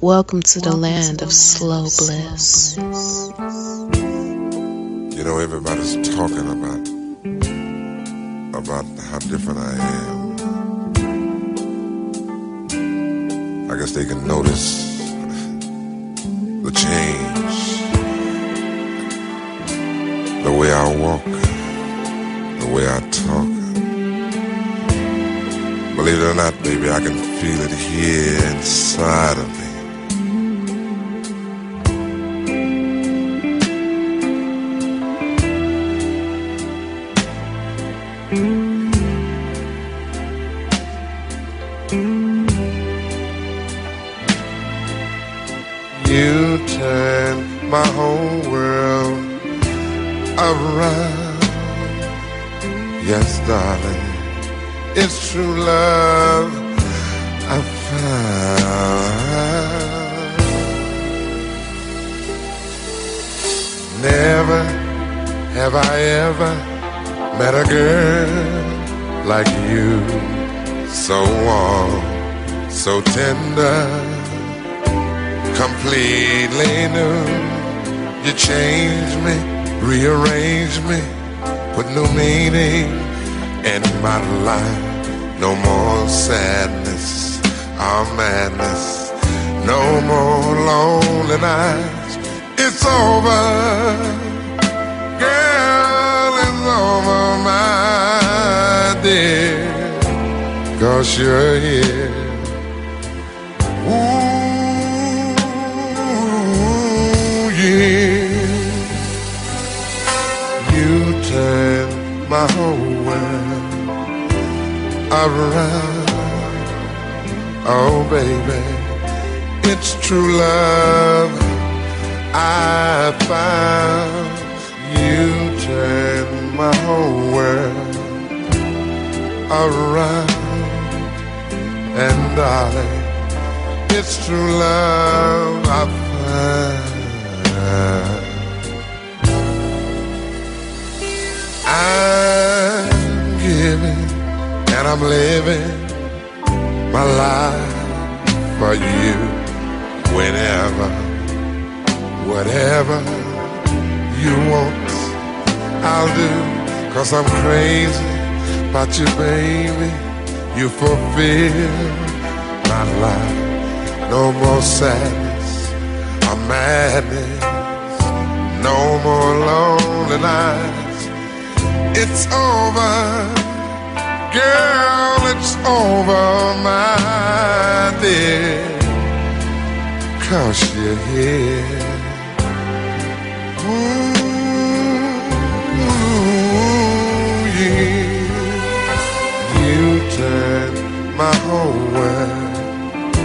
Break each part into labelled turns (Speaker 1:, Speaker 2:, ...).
Speaker 1: Welcome to the land of slow bliss.
Speaker 2: You know, everybody's talking about about how different I am. I guess they can notice the change, the way I walk, the way I talk. Believe it or not, baby, I can feel it here inside of me. My whole world around. Yes, darling, it's true love I found. Never have I ever met a girl like you, so warm, so tender completely new. You change me, rearrange me, put new meaning in my life. No more sadness or madness, no more lonely nights. It's over, girl, it's over, my dear, cause you're here. My whole world around. Oh, baby, it's true love I found. You turn my whole world around. And darling, it's true love I found. I'm giving and I'm living my life for you whenever, whatever you want, I'll do. Cause I'm crazy about you, baby. You fulfill my life. No more sadness or madness. No more lonely nights. It's over, girl, it's over, my dear. Cause you're here. Ooh, yeah. You turn my whole world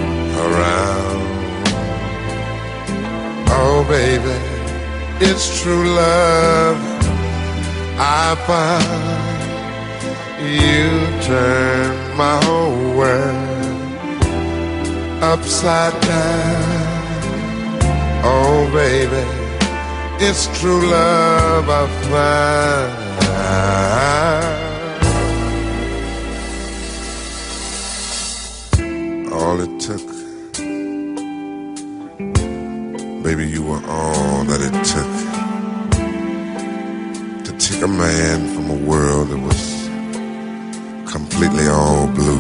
Speaker 2: around. Oh, baby, it's true love I found. You turn my whole world upside down. Oh, baby, it's true love I found. All it took, baby, you were all that it took a man from a world that was completely all blue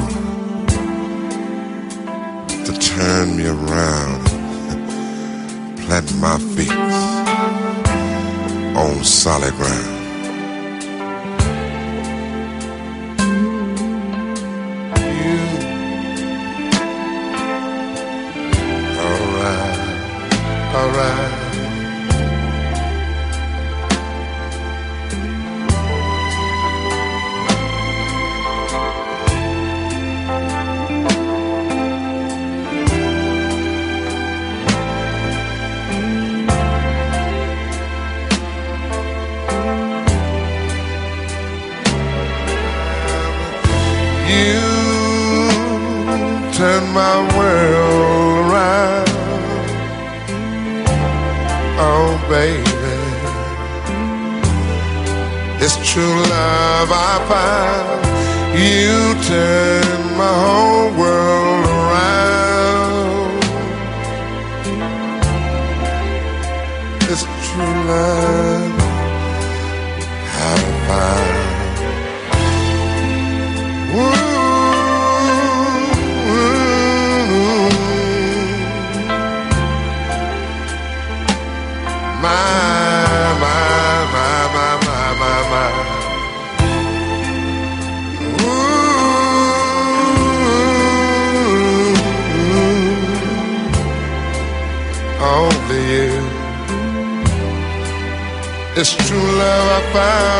Speaker 2: to turn me around and plant my feet on solid ground. Love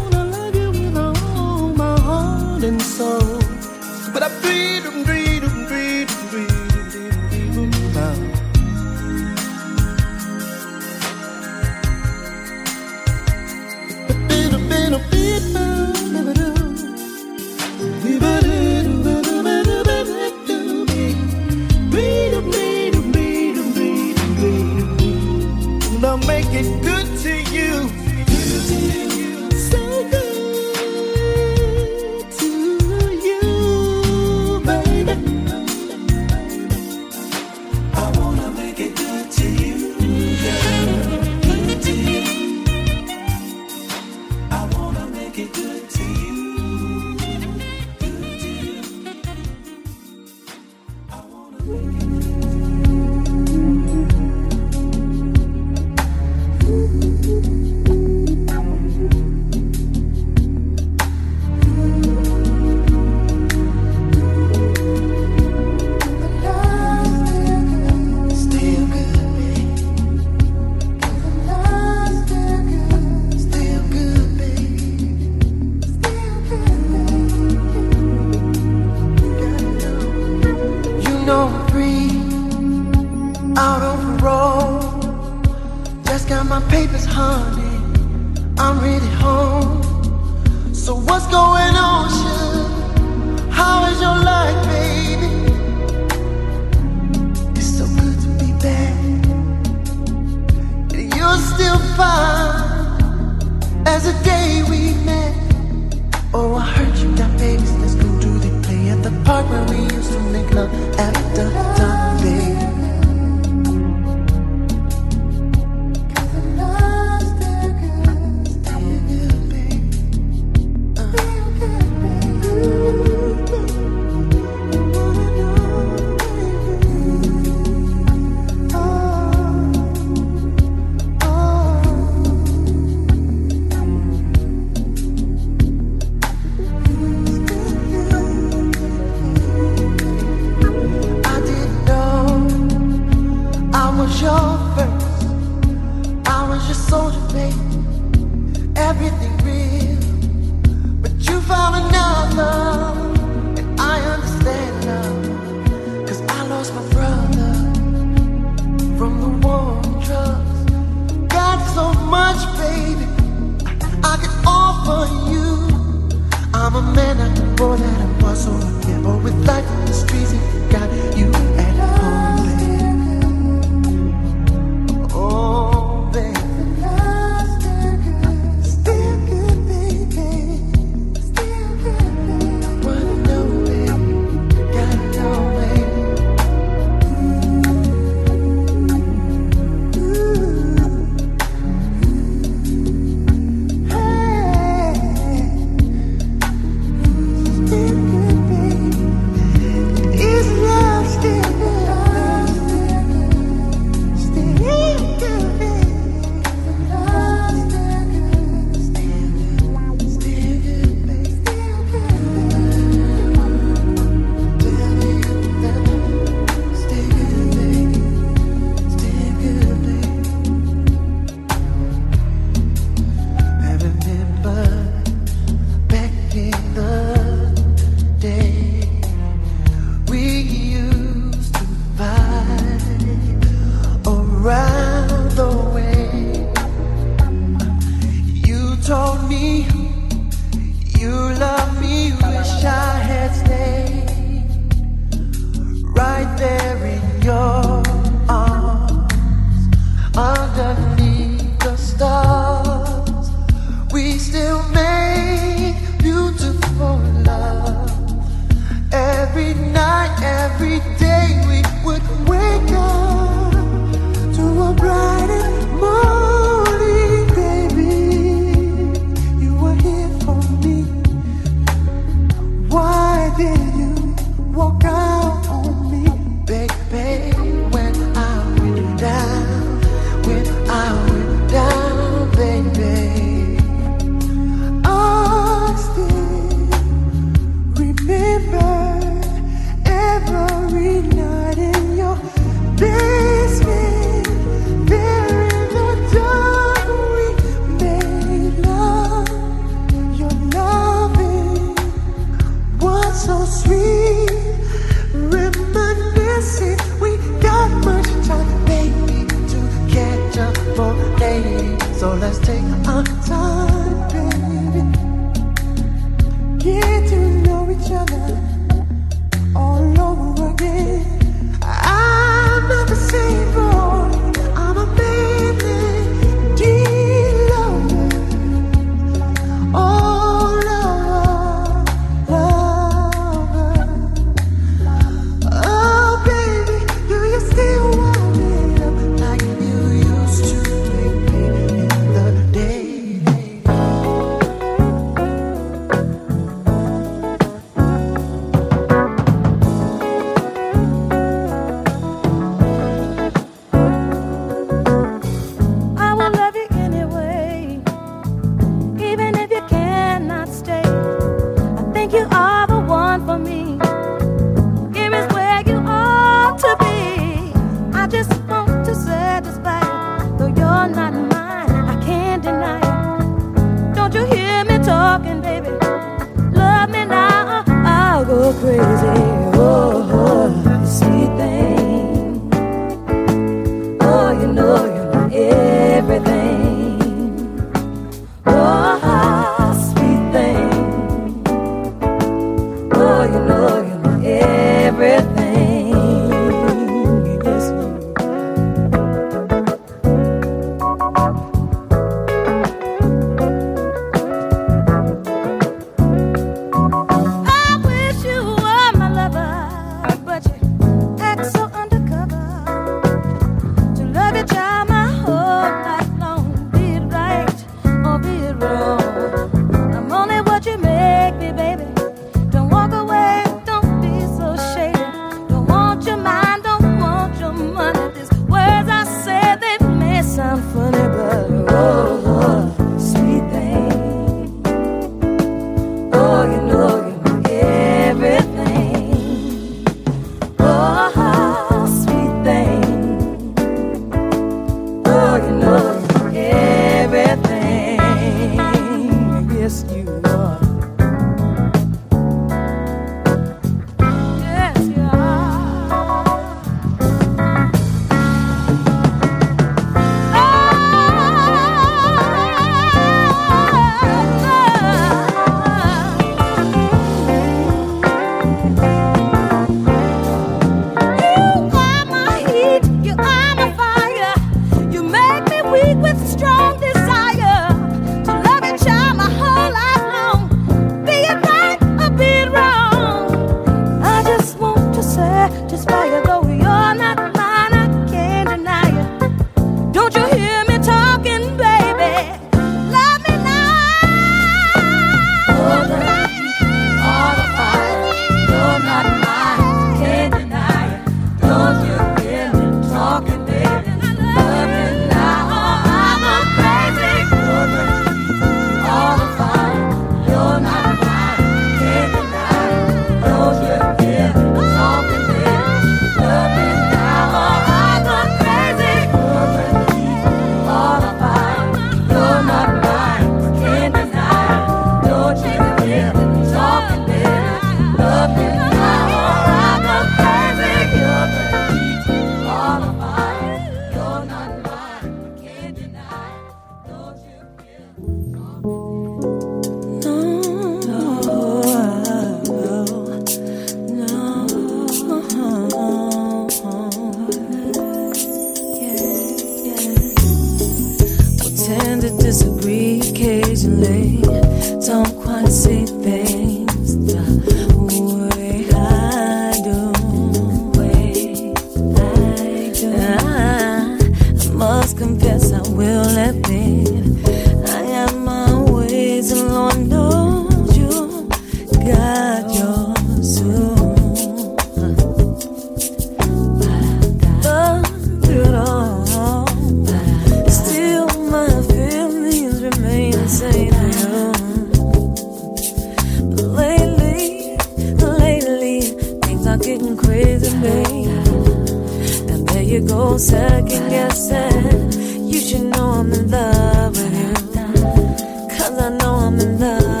Speaker 3: I'm
Speaker 4: in love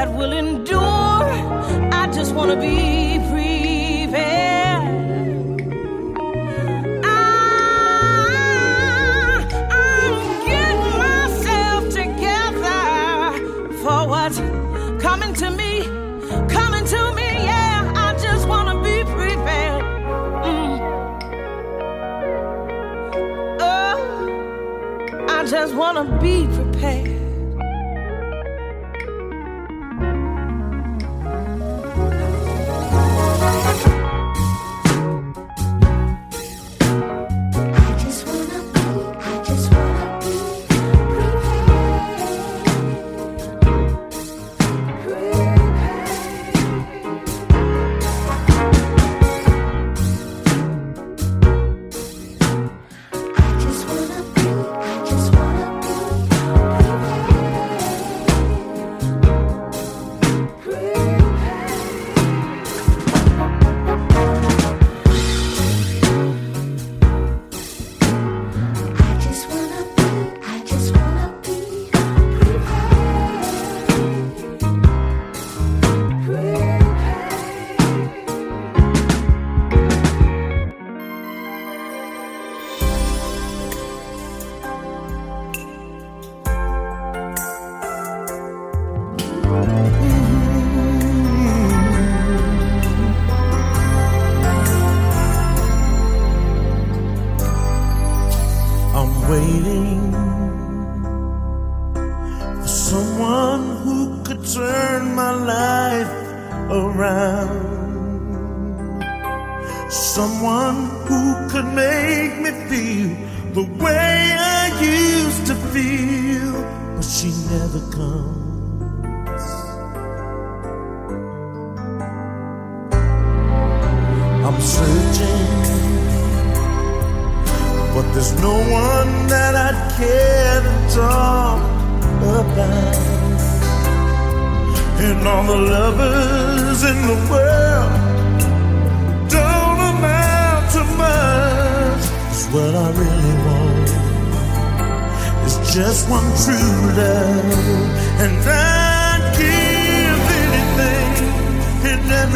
Speaker 4: that
Speaker 5: will endure. I just want to be prepared. I'm getting myself together for what's coming to me, coming to me. Yeah, I just want to be prepared. Mm. Oh, I just want to be prepared.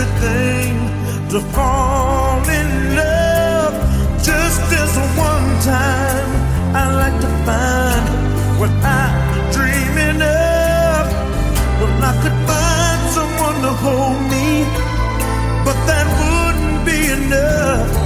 Speaker 6: everything to fall in love. Just this one time, I'd like to find what I'm dreaming of. Well, I could find someone to hold me, but that wouldn't be enough.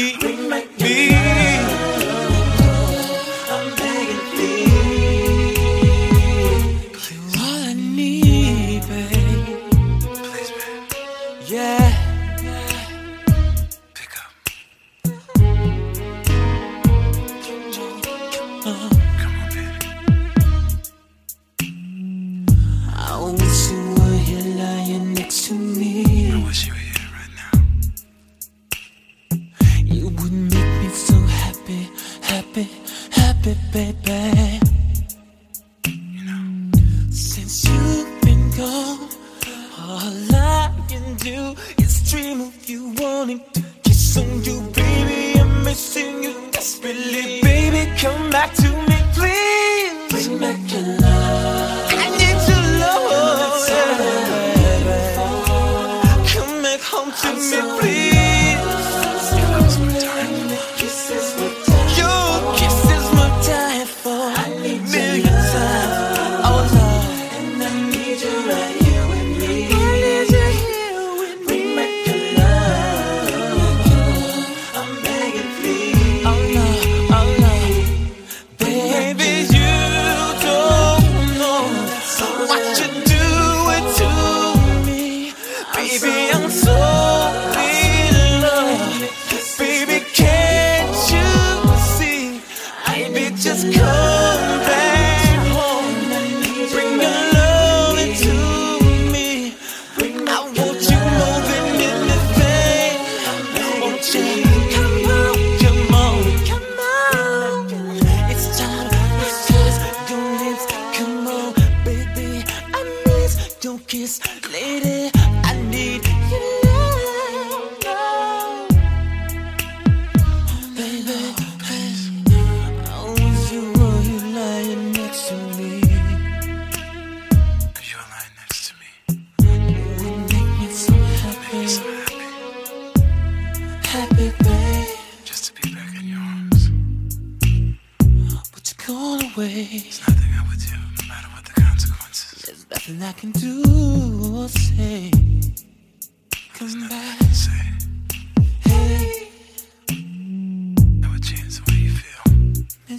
Speaker 7: Need
Speaker 8: me.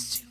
Speaker 7: Feel. Miss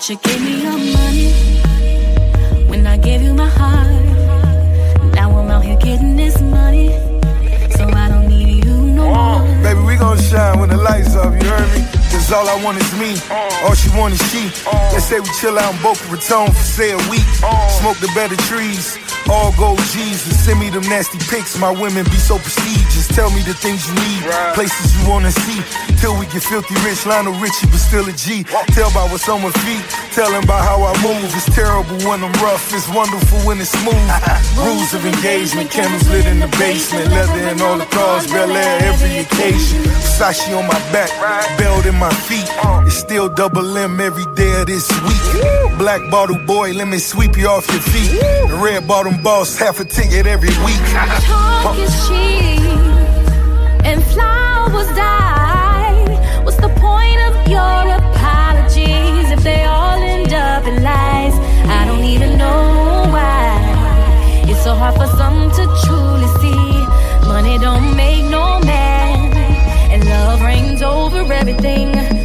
Speaker 4: But you gave me your money when I gave you my heart. Now I'm out here getting this money, so I don't need you no more.
Speaker 6: Baby, we gon' shine when the lights off. You heard me? Cause all I want is me, uh. all she want is she. Uh. They say we chill out in Boca Raton for say a week. Uh. Smoke the better trees all gold G's and Send me them nasty pics. My women be so prestigious. Tell me the things you need. Places you wanna see. Till we get filthy rich. Lionel Richie, but still a G. Tell about what's on my feet. Tell him about how I move. It's terrible when I'm rough. It's wonderful when it's smooth. Rules of engagement. Candles lit in the basement. Leather in all the cars. Belaire every occasion. Versace on my back. Belt in my feet. Uh. It's still double M every day of this week. Black bottle boy, let me sweep you off your feet. The red bottom boss, half a ticket every week.
Speaker 4: Talk is cheap and flowers die. What's the point of your apologies if they all end up in lies? I don't even know why. It's so hard for some to truly see. Money don't make no man, and love reigns over everything.